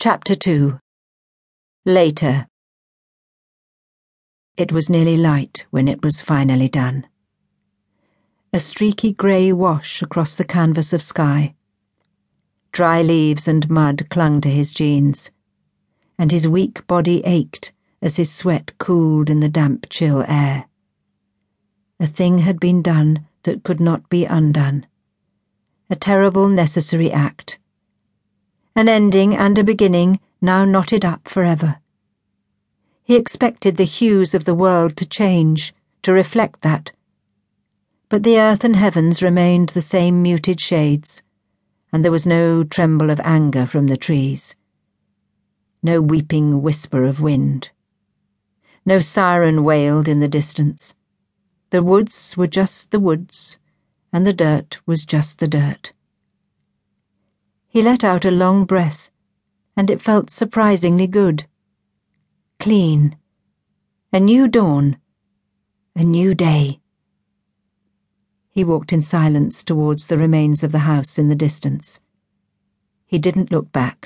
Chapter 2 Later It was nearly light when it was finally done. A streaky grey wash across the canvas of sky. Dry leaves and mud clung to his jeans, and his weak body ached as his sweat cooled in the damp, chill air. A thing had been done that could not be undone. A terrible, necessary act an ending and a beginning now knotted up forever. He expected the hues of the world to change, to reflect that. But the earth and heavens remained the same muted shades, and there was no tremble of anger from the trees. No weeping whisper of wind. No siren wailed in the distance. The woods were just the woods, and the dirt was just the dirt. He let out a long breath, and it felt surprisingly good. Clean. A new dawn. A new day. He walked in silence towards the remains of the house in the distance. He didn't look back.